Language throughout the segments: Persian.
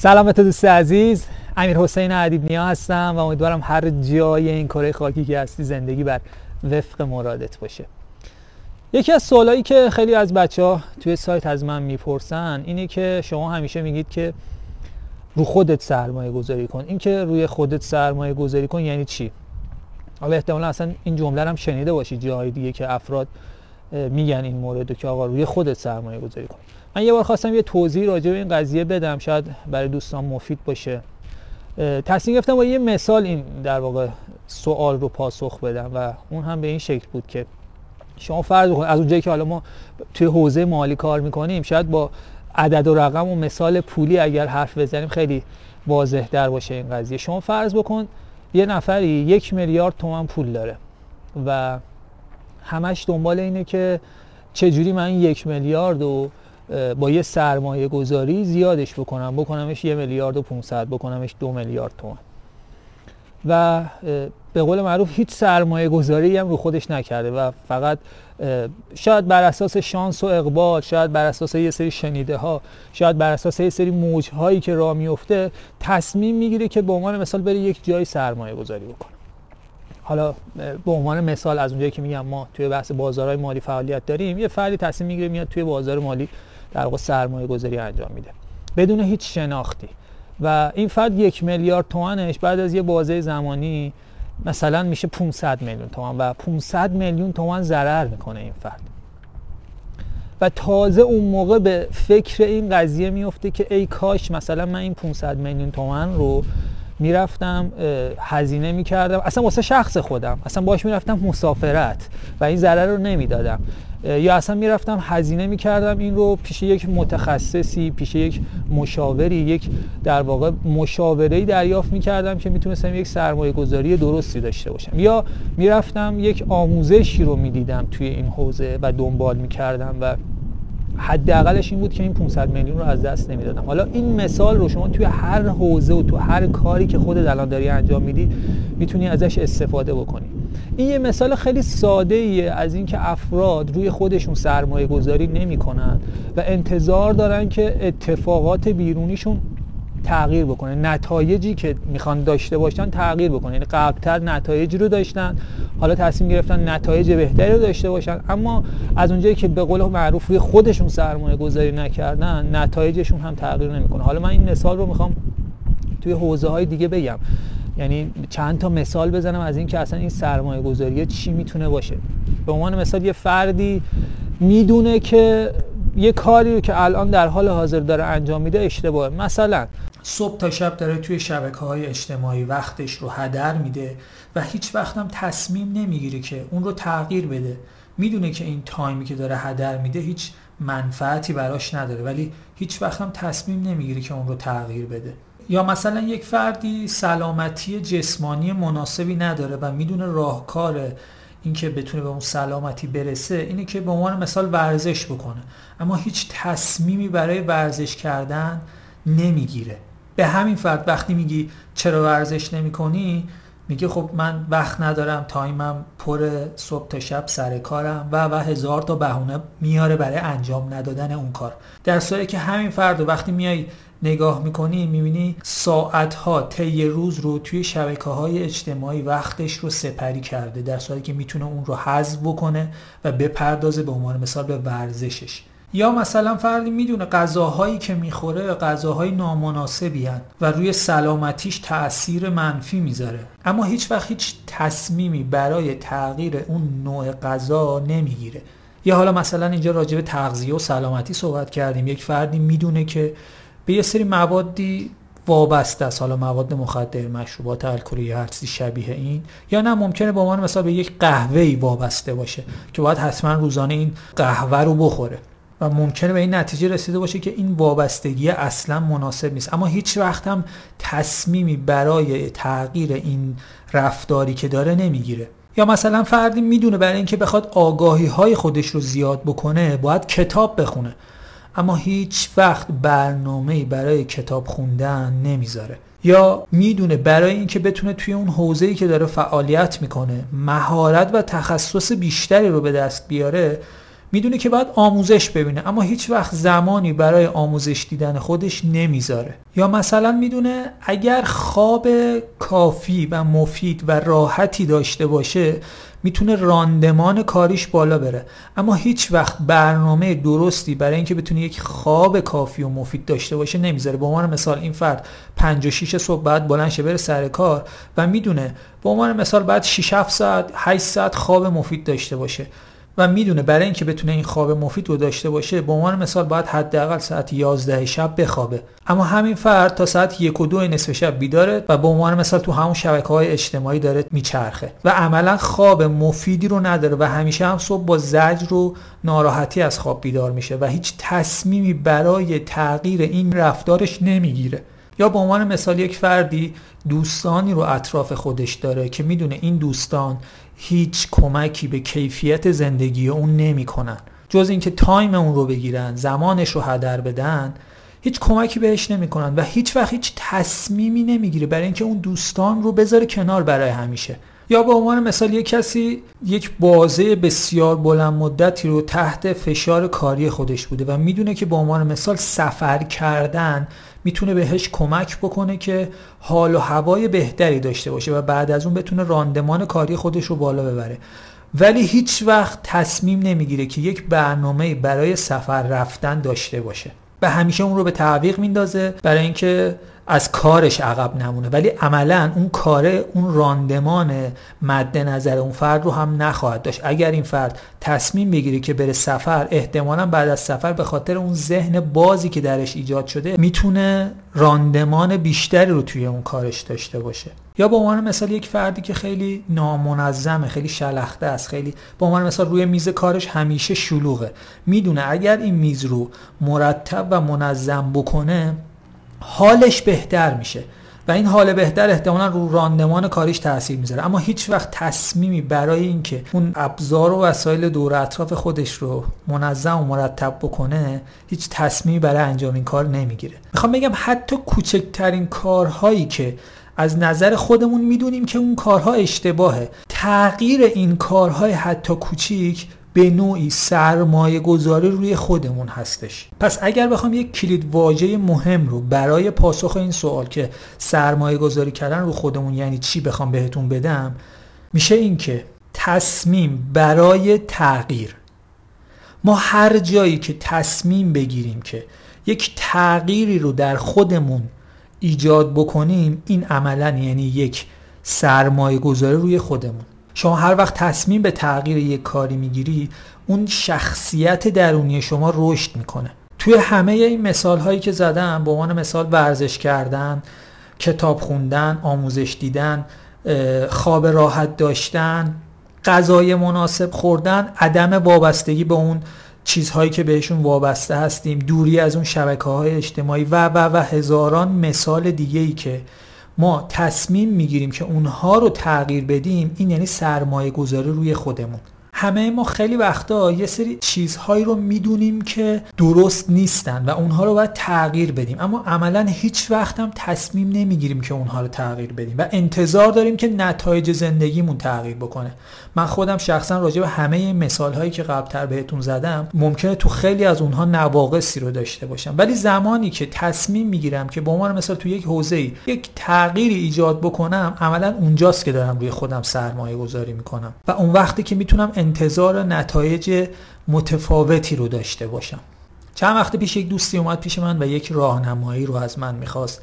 سلامت دوست عزیز امیر حسین عدیب نیا هستم و امیدوارم هر جای این کره خاکی که هستی زندگی بر وفق مرادت باشه. یکی از سوالایی که خیلی از بچه ها توی سایت از من می‌پرسن اینه که شما همیشه میگید که رو خودت سرمایه گذاری کن. این که روی خودت سرمایه گذاری کن یعنی چی؟ حالا احتمالا اصلا این جمله هم شنیده باشی جای دیگه که افراد میگن این مورد که آقا روی خودت سرمایه گذاری کن. من یه بار خواستم یه توضیح راجع به این قضیه بدم شاید برای دوستان مفید باشه. تصمیم گرفتم با یه مثال این در واقع سوال رو پاسخ بدم و اون هم به این شکل بود که شما فرض بکنید از اونجایی که حالا ما توی حوزه مالی کار می‌کنیم شاید با عدد و رقم و مثال پولی اگر حرف بزنیم خیلی واضح در باشه این قضیه. شما فرض بکن یه نفری یک میلیارد تومن پول داره و همش دنبال اینه که چجوری من یک میلیارد و با یه سرمایه گذاری زیادش بکنم بکنمش یه میلیارد و 500 بکنمش دو میلیارد تومن و به قول معروف هیچ سرمایه گذاری هم رو خودش نکرده و فقط شاید بر اساس شانس و اقبال شاید بر اساس یه سری شنیده ها شاید بر اساس یه سری موج هایی که راه میفته تصمیم می‌گیره که به عنوان مثال بره یک جای سرمایه گذاری بکنه. حالا به عنوان مثال از اونجایی که میگم ما توی بحث بازارهای مالی فعالیت داریم یه فردی تصمیم می‌گیره میاد توی بازار مالی در واقع سرمایه گذاری انجام میده. بدون هیچ شناختی. و این فرد یک میلیارد تومنش بعد از یه بازه زمانی مثلا میشه 500 میلیون تومن و 500 میلیون تومن ضرر می‌کنه این فرد. و تازه اون موقع به فکر این قضیه میفته که ای کاش مثلا من این 500 میلیون تومن رو می‌رفتم هزینه می‌کردم. اصلا واسه شخص خودم. اصلا باش می‌رفتم مسافرت و این ضرر رو نمی‌دادم. یا اصلا می‌رفتم هزینه می‌کردم. این رو پیش یک متخصصی پیش یک مشاوری یک در واقع مشاورهی دریافت می‌کردم که می‌تونستم یک سرمایه گذاری درستی داشته باشم. یا می‌رفتم یک آموزشی رو می‌دیدم توی این حوزه و دنبال می‌کردم و حداقلش این بود که این 500 میلیون رو از دست نمی‌دادم. حالا این مثال رو شما توی هر حوزه و تو هر کاری که خودت الان داری انجام میدی می‌تونی ازش استفاده بکنی. این یه مثال خیلی ساده ایه از اینکه افراد روی خودشون سرمایه گذاری نمی‌کنن و انتظار دارن که اتفاقات بیرونیشون تغییر بکنه. نتایجی که می‌خوان داشته باشن تغییر بکنه. یعنی قبلتر نتایجی رو داشتن حالا تصمیم گرفتن نتایج بهتری رو داشته باشن. اما از اونجایی که به قول معروف روی خودشون سرمایه گذاری نکردن نتایجشون هم تغییر نمی‌کنه. حالا من این مثال رو می‌خوام توی حوزه های دیگه بگم. یعنی چند تا مثال بزنم از اینکه اصلا این سرمایه گذاری چی می‌تونه باشه. به عنوان مثال یه فردی می‌دونه که یه کاری رو که الان در حال حاضر داره انجام میده اشتباهه. مثلا صبح تا شب داره توی شبکه های اجتماعی وقتش رو هدر میده و هیچ وقت هم تصمیم نمی‌گیره که اون رو تغییر بده. می‌دونه که این تایمی که داره هدر میده هیچ منفعتی براش نداره ولی هیچ وقت هم تصمیم نمی‌گیره که اون رو تغییر بده. یا مثلا یک فردی سلامتی جسمانی مناسبی نداره و می‌دونه راهکار اینکه بتونه به اون سلامتی برسه اینه که به عنوان مثال ورزش بکنه. اما هیچ تصمیمی برای ورزش کردن نمی‌گیره. به همین فرد وقتی میگی چرا ورزش نمی کنی میگه خب من وقت ندارم تایمم پر صبح تا شب سر کارم و و هزار تا بهونه میاره برای انجام ندادن اون کار. در صورتی که همین فرد وقتی میای نگاه می‌کنی می‌بینی ساعت ها طی روز رو توی شبکه های اجتماعی وقتش رو سپری کرده در صورتی که می‌تونه اون رو حذف بکنه و بپردازه به عنوان مثال به ورزشش. یا مثلا فردی می‌دونه غذاهایی که می‌خوره غذاهای نامناسبی هن و روی سلامتیش تاثیر منفی می‌ذاره. اما هیچ وقت هیچ تصمیمی برای تغییر اون نوع غذا نمی‌گیره. یا حالا مثلا اینجا راجع به تغذیه و سلامتی صحبت کردیم. یک فردی می‌دونه که به یه سری موادی وابسته است. حالا مواد مخدر مشروبات الکلی هر چیزی شبیه این. یا نه ممکنه به عنوان مثلا به یک قهوه‌ای وابسته باشه که باید حتما روزانه این قهوه رو بخوره. و ممکنه به این نتیجه رسیده باشه که این وابستگی اصلا مناسب نیست. اما هیچ وقت هم تصمیمی برای تغییر این رفتاری که داره نمی‌گیره. یا مثلا فردی می‌دونه برای اینکه بخواد آگاهی های خودش رو زیاد بکنه باید کتاب بخونه. اما هیچ وقت برنامه برای کتاب خوندن نمی‌ذاره. یا می‌دونه برای اینکه بتونه توی اون حوزه‌ای که داره فعالیت می‌کنه مهارت و تخصص بیشتری رو به دست بیاره می‌دونه که باید آموزش ببینه اما هیچ وقت زمانی برای آموزش دیدن خودش نمی‌ذاره. یا مثلا می‌دونه اگر خواب کافی و مفید و راحتی داشته باشه می‌تونه راندمان کاریش بالا بره. اما هیچ وقت برنامه درستی برای اینکه بتونه یک خواب کافی و مفید داشته باشه نمی‌ذاره. به عنوان مثال این فرد 5 و 6 صبح بعد بلند شه بره سر کار و می‌دونه به عنوان مثال بعد 6 7 ساعت 8 ساعت خواب مفید داشته باشه. و می‌دونه برای اینکه بتونه این خواب مفید رو داشته باشه به عنوان مثال باید حداقل ساعت 11 شب بخوابه. اما همین فرد تا ساعت یک و دو نصف شب بیداره و به عنوان مثال تو همون شبکه های اجتماعی داره میچرخه. و عملا خواب مفیدی رو نداره و همیشه هم صبح با زجر و ناراحتی از خواب بیدار میشه و هیچ تصمیمی برای تغییر این رفتارش نمی‌گیره. یا به عنوان مثال یک فردی دوستانی رو اطراف خودش داره که می‌دونه این دوستان هیچ کمکی به کیفیت زندگی اون نمی‌کنن. جز اینکه تایم اون رو بگیرن زمانش رو هدر بدن هیچ کمکی بهش نمی‌کنن و هیچ وقت هیچ تصمیمی نمی‌گیره برای اینکه اون دوستان رو بذاره کنار برای همیشه. یا به عنوان مثال یک کسی یک بازه بسیار بلند مدتی رو تحت فشار کاری خودش بوده و می‌دونه که به عنوان مثال سفر کردن می‌تونه بهش کمک بکنه که حال و هوای بهتری داشته باشه و بعد از اون بتونه راندمان کاری خودش رو بالا ببره. ولی هیچ وقت تصمیم نمی‌گیره که یک برنامه برای سفر رفتن داشته باشه. و همیشه اون رو به تعویق میندازه برای اینکه از کارش عقب نمونه. ولی عملا اون کاره اون راندمان مد نظر اون فرد رو هم نخواهد داشت. اگر این فرد تصمیم بگیره که بره سفر احتمالا بعد از سفر به خاطر اون ذهن بازی که درش ایجاد شده می‌تونه راندمان بیشتری رو توی اون کارش داشته باشه. یا به عنوان مثال یک فردی که خیلی نامنظمه خیلی شلخته است خیلی به عنوان مثال روی میز کارش همیشه شلوغه. می‌دونه اگر این میز رو مرتب و منظم بکنه حالش بهتر میشه. و این حال بهتر احتمالا رو راندمان کاریش تاثیر می‌ذاره. اما هیچ وقت تصمیمی برای اینکه اون ابزار و وسایل دور اطراف خودش رو منظم و مرتب بکنه هیچ تصمیمی برای انجام این کار نمی‌گیره. می‌خوام بگم حتی کوچکترین کارهایی که از نظر خودمون می‌دونیم که اون کارها اشتباهه. تغییر این کارهای حتی کوچیک به نوعی سرمایه گذاری روی خودمون هستش. پس اگر بخوام یک کلید واژه مهم رو برای پاسخ این سوال که سرمایه گذاری کردن رو خودمون یعنی چی بخوام بهتون بدم میشه این که تصمیم برای تغییر. ما هر جایی که تصمیم بگیریم که یک تغییری رو در خودمون ایجاد بکنیم این عملا یعنی یک سرمایه گذاری روی خودمون. شما هر وقت تصمیم به تغییر یک کاری می‌گیری اون شخصیت درونی شما رشد می‌کنه. توی همه این مثال هایی که زدم به عنوان مثال ورزش کردن کتاب خوندن آموزش دیدن خواب راحت داشتن غذای مناسب خوردن عدم وابستگی به اون چیزهایی که بهشون وابسته هستیم دوری از اون شبکه های اجتماعی و و و هزاران مثال دیگه ای که ما تصمیم می‌گیریم که اونها رو تغییر بدیم این یعنی سرمایه گذاری روی خودمون. همه ما خیلی وقتا یه سری چیزهایی رو می‌دونیم که درست نیستن و اونها رو باید تغییر بدیم. اما عملا هیچ وقت هم تصمیم نمی‌گیریم که اونها رو تغییر بدیم و انتظار داریم که نتایج زندگیمون تغییر بکنه. من خودم شخصا راجع به همه مثال هایی که قبلتر بهتون زدم ممکنه تو خیلی از اونها نواقصی رو داشته باشم. ولی زمانی که تصمیم می‌گیرم که به عنوان مثال تو یک حوزه یک تغییری ایجاد بکنم عملا اونجاست که دارم روی خودم سرمایه گذاری می‌کنم. و اون وقتی که می‌تونم انتظار نتایج متفاوتی رو داشته باشم. چند وقت پیش یک دوستی اومد پیش من و یک راهنمایی رو از من می‌خواست.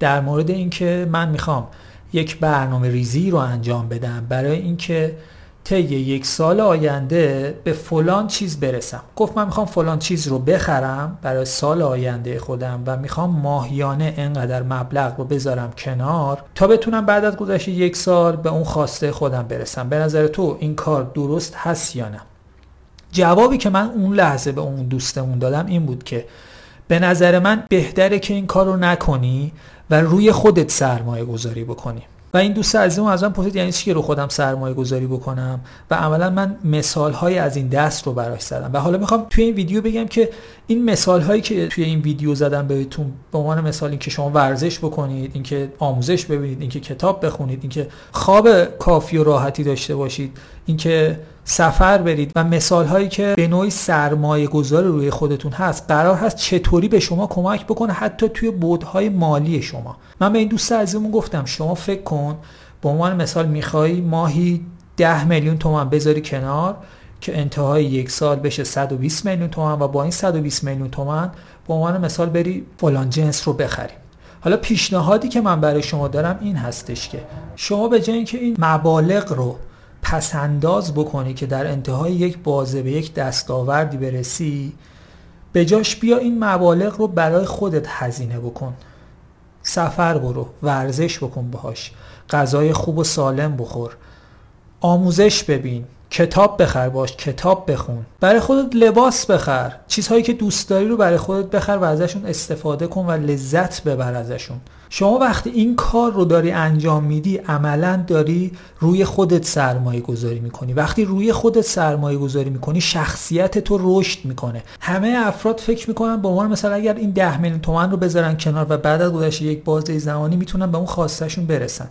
در مورد اینکه من می‌خوام یک برنامه ریزی رو انجام بدم برای اینکه طی یک سال آینده به فلان چیز برسم. گفت من می‌خوام فلان چیز رو بخرم برای سال آینده خودم و می‌خوام ماهیانه انقدر مبلغ رو بذارم کنار تا بتونم بعد از گذشت یک سال به اون خواسته خودم برسم. به نظر تو این کار درست هست یا نه؟ جوابی که من اون لحظه به اون دوستمون دادم این بود که به نظر من بهتره که این کار رو نکنی و روی خودت سرمایه گذاری بکنی. و این دوست عزیزم از من پرسید یعنی چی رو خودم سرمایه گذاری بکنم؟ و عملا من مثال های از این دست رو براش زدم. و حالا می‌خوام توی این ویدیو بگم که این مثال هایی که توی این ویدیو زدم بهتون به عنوان مثال اینکه شما ورزش بکنید اینکه آموزش ببینید اینکه کتاب بخونید اینکه خواب کافی و راحتی داشته باشید اینکه سفر برید و مثال هایی که به نوعی سرمایه گذار روی خودتون هست قرار هست چطوری به شما کمک بکنه حتی توی بودهای مالی شما. من به این دوست عزیزمون گفتم شما فکر کن به عنوان مثال می‌خوای ماهی 10 میلیون تومن بذاری کنار که انتهای یک سال بشه 120 میلیون تومن و با این 120 میلیون تومن به عنوان مثال بری فلان جنس رو بخریم حالا پیشنهادی که من برای شما دارم این هستش که شما به جای اینکه این مبالغ رو پسنداز بکنی که در انتهای یک بازه به یک دستاوردی برسی به جاش بیا این مبالغ رو برای خودت هزینه بکن. سفر برو ورزش بکن باهاش. غذای خوب و سالم بخور. آموزش ببین. کتاب بخر باش کتاب بخون. برای خودت لباس بخر. چیزهایی که دوست داری رو برای خودت بخر و ازشون استفاده کن و لذت ببر ازشون. شما وقتی این کار رو داری انجام میدی عملا داری روی خودت سرمایه گذاری می‌کنی. وقتی روی خودت سرمایه گذاری می‌کنی شخصیت تو رشد می‌کنه. همه افراد فکر می‌کنن به عنوان مثلا اگر این ده میلیون تومن رو بذارن کنار و بعد از گذشت یک بازه زمانی می‌تونن به اون خواستشون برسن.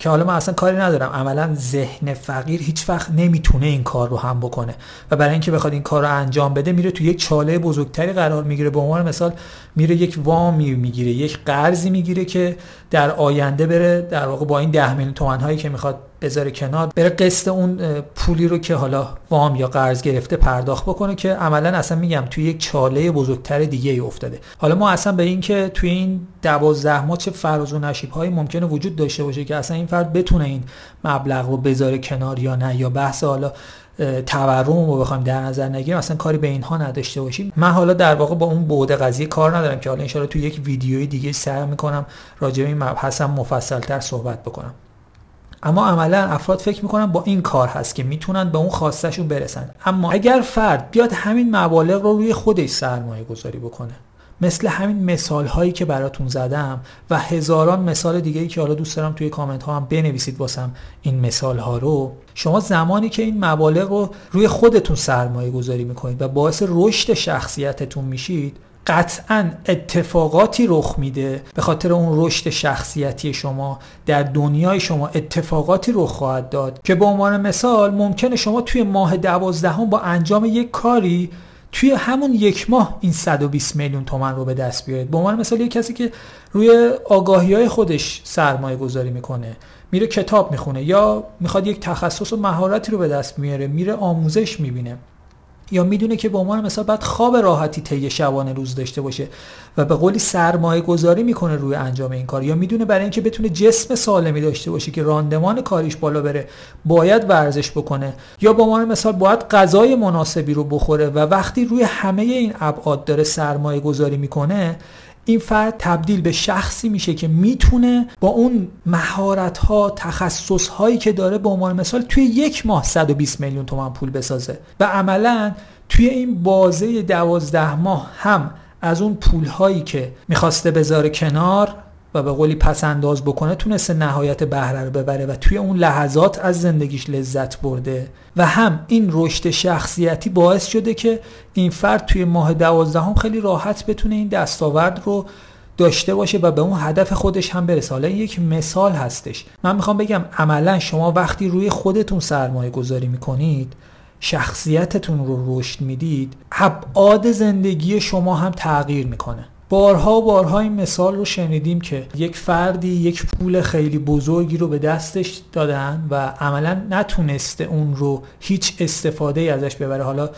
که حالا من اصلا کاری ندارم. عملا ذهن فقیر هیچ وقت نمی‌تونه این کار رو هم بکنه. و برای اینکه بخواد این کار رو انجام بده میره تو یک چاله بزرگتری قرار می‌گیره. به عنوان مثال میره یک وامی می‌گیره یک قرضی می‌گیره که در آینده بره در واقع با این ده میلیون تومن هایی که می‌خواد بذاره کنار بره قسط اون پولی رو که حالا وام یا قرض گرفته پرداخت بکنه که عملا اصلا میگم توی یک چاله بزرگتر دیگه ای افتاده. حالا ما اصلا به این که توی این دوازده ماه چه فراز و نشیب هایی ممکنه وجود داشته باشه که اصلا این فرد بتونه این مبلغ رو بذاره کنار یا نه یا بحث حالا تورم رو بخوایم در نظر نگیریم اصلا کاری به اینها نداشته باشیم. من حالا در واقع با اون بعد قضیه کار ندارم که حالا ان تو یک ویدیوی دیگه سعی می‌کنم راجع به این مبحثم مفصلتر صحبت بکنم. اما عملا افراد فکر می‌کنن با این کار هست که می‌تونن به اون خواستشون برسن. اما اگر فرد بیاد همین مبالغ رو روی خودش سرمایه گذاری بکنه مثل همین مثال هایی که براتون زدم و هزاران مثال دیگه ای که حالا دوست دارم توی کامنت ها هم بنویسید واسم این مثال ها رو شما زمانی که این مبالغ رو روی خودتون سرمایه گذاری می‌کنید و باعث رشد شخصیتتون میشید قطعا اتفاقاتی رخ میده به خاطر اون رشد شخصیتی شما در دنیای شما اتفاقاتی رخ خواهد داد که به عنوان مثال ممکنه شما توی ماه دوازدهم با انجام یک کاری توی همون یک ماه این 120 میلیون تومن رو به دست بیارید. به عنوان مثال یک کسی که روی آگاهی های خودش سرمایه گذاری می‌کنه میره کتاب می‌خونه یا می‌خواد یک تخصص و مهارتی رو به دست میاره میره آموزش می‌بینه. یا می‌دونه که به عنوان مثلا بعد خواب راحتی طی شبانه روز داشته باشه و به قولی سرمایه گذاری می‌کنه روی انجام این کار یا می‌دونه برای اینکه بتونه جسم سالمی داشته باشه که راندمان کاریش بالا بره باید ورزش بکنه یا به عنوان مثال باید غذای مناسبی رو بخوره و وقتی روی همه این ابعاد داره سرمایه گذاری می‌کنه این فرد تبدیل به شخصی میشه که می‌تونه با اون مهارت ها تخصص هایی که داره به عنوان مثال توی یک ماه 120 میلیون تومن پول بسازه. و عملا توی این بازه دوازده ماه هم از اون پول هایی که می‌خواسته بذاره کنار و به قولی پس انداز بکنه تونسته نهایت بهره رو ببره و توی اون لحظات از زندگیش لذت برده. و هم این رشد شخصیتی باعث شده که این فرد توی ماه دوازدهم خیلی راحت بتونه این دستاورد رو داشته باشه و به اون هدف خودش هم برسه. حالا یک مثال هستش. من می‌خوام بگم عملا شما وقتی روی خودتون سرمایه گذاری می‌کنید شخصیتتون رو رشد می‌دید ابعاد زندگی شما هم تغییر می‌کنه. بارها و بارها این مثال رو شنیدیم که یک فردی یک پول خیلی بزرگی رو به دستش دادن و عملا نتونسته اون رو هیچ استفاده ازش ببره. حالا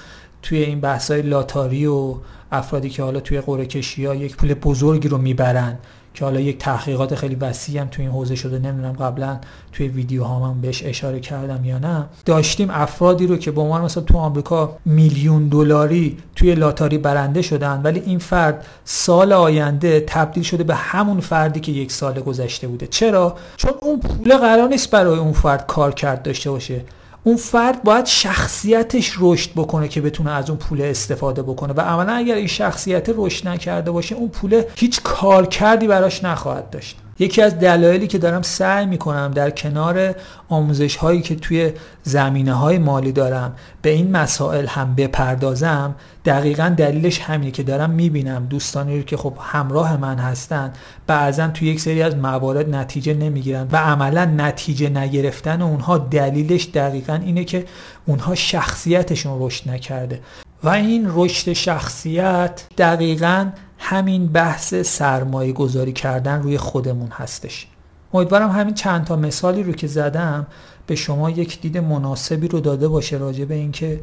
توی این بحثای لاتاری و افرادی که حالا توی قرعه کشی یک پول بزرگی رو می‌برن که حالا یک تحقیقات خیلی وسیع هم توی این حوزه شده نمی‌دونم قبلا توی ویدیو ها من بهش اشاره کردم یا نه. داشتیم افرادی رو که به عنوان مثلا تو آمریکا میلیون دلاری توی لاتاری برنده شدن ولی این فرد سال آینده تبدیل شده به همون فردی که یک سال گذشته بوده. چرا؟ چون اون پول قرار نیست برای اون فرد کار کرد داشته باشه. اون فرد باید شخصیتش رشد بکنه که بتونه از اون پول استفاده بکنه. و عملا اگر این شخصیت رشد نکرده باشه اون پول هیچ کار کردی براش نخواهد داشت. یکی از دلایلی که دارم سعی می‌کنم در کنار آموزش هایی که توی زمینه های مالی دارم به این مسائل هم بپردازم دقیقا دلیلش همینه که دارم می‌بینم دوستانی که خب همراه من هستن بعضا توی یک سری از موارد نتیجه نمی‌گیرن و عملا نتیجه نگرفتن اونها دلیلش دقیقا اینه که اونها شخصیتشون رشد نکرده. و این رشد شخصیت دقیقا همین بحث سرمایه گذاری کردن روی خودمون هستش. امیدوارم همین چند تا مثالی رو که زدم به شما یک دید مناسبی رو داده باشه راجع به اینکه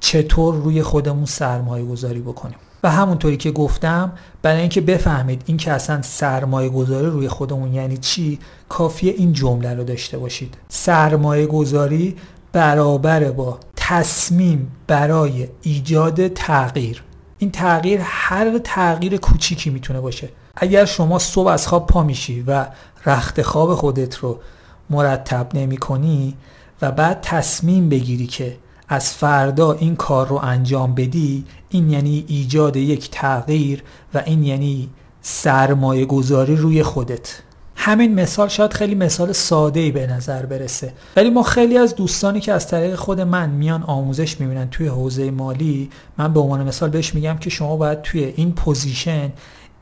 چطور روی خودمون سرمایه گذاری بکنیم. و همونطوری که گفتم برای اینکه بفهمید این که اصلا سرمایه گذاری روی خودمون یعنی چی کافیه این جمله رو داشته باشید. سرمایه گذاری برابر با تصمیم برای ایجاد تغییر. این تغییر هر تغییر کوچیکی می‌تونه باشه. اگر شما صبح از خواب پا میشی و رخت خواب خودت رو مرتب نمی کنی و بعد تصمیم بگیری که از فردا این کار رو انجام بدی این یعنی ایجاد یک تغییر و این یعنی سرمایه گذاری روی خودت. همین مثال شاید خیلی مثال ساده ای به نظر برسه. ولی ما خیلی از دوستانی که از طریق خود من میان آموزش می‌بینن توی حوزه مالی من به عنوان مثال بهش میگم که شما باید توی این پوزیشن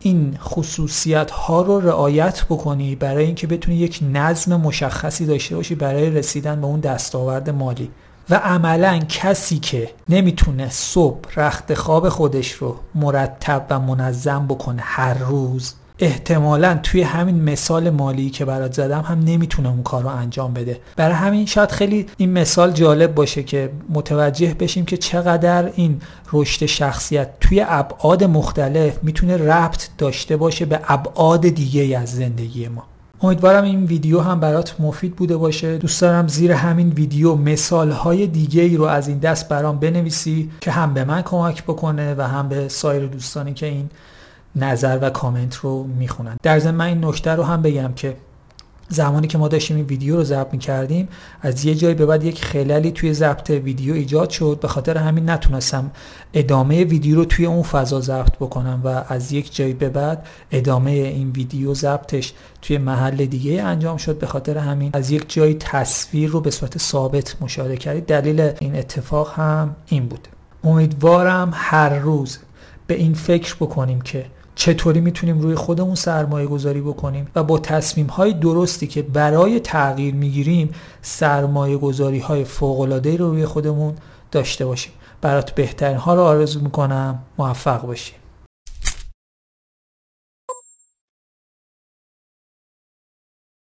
این خصوصیت ها رو رعایت بکنی برای اینکه بتونی یک نظم مشخصی داشته باشی برای رسیدن به اون دستاورد مالی. و عملا کسی که نمی‌تونه صبح رخت خواب خودش رو مرتب و منظم بکنه هر روز احتمالا توی همین مثال مالی که برات زدم هم نمی‌تونه اون کار رو انجام بده. برای همین شاید خیلی این مثال جالب باشه که متوجه بشیم که چقدر این رشد شخصیت توی ابعاد مختلف می‌تونه ربط داشته باشه به ابعاد دیگه از زندگی ما. امیدوارم این ویدیو هم برات مفید بوده باشه. دوست دارم زیر همین ویدیو مثال های دیگه ای رو از این دست برام بنویسی که هم به من کمک بکنه و هم به سایر دوستانی که این نظر و کامنت رو می‌خونن. در ضمن من این نکته رو هم بگم که زمانی که ما داشتیم این ویدیو رو ضبط می‌کردیم از یه جایی به بعد یک خلالی توی ضبط ویدیو ایجاد شد. به خاطر همین نتونستم ادامه ویدیو رو توی اون فضا ضبط بکنم و از یک جایی به بعد ادامه این ویدیو ضبطش توی محل دیگه انجام شد. به خاطر همین از یک جایی تصویر رو به صورت ثابت مشاهده کردید. دلیل این اتفاق هم این بود. امیدوارم هر روز به این فکر بکنیم که چطوری می‌تونیم روی خودمون سرمایه گذاری بکنیم و با تصمیم های درستی که برای تغییر می‌گیریم سرمایه گذاری های فوق العاده رو روی خودمون داشته باشیم. برات بهترین ها رو آرزو می‌کنم موفق باشیم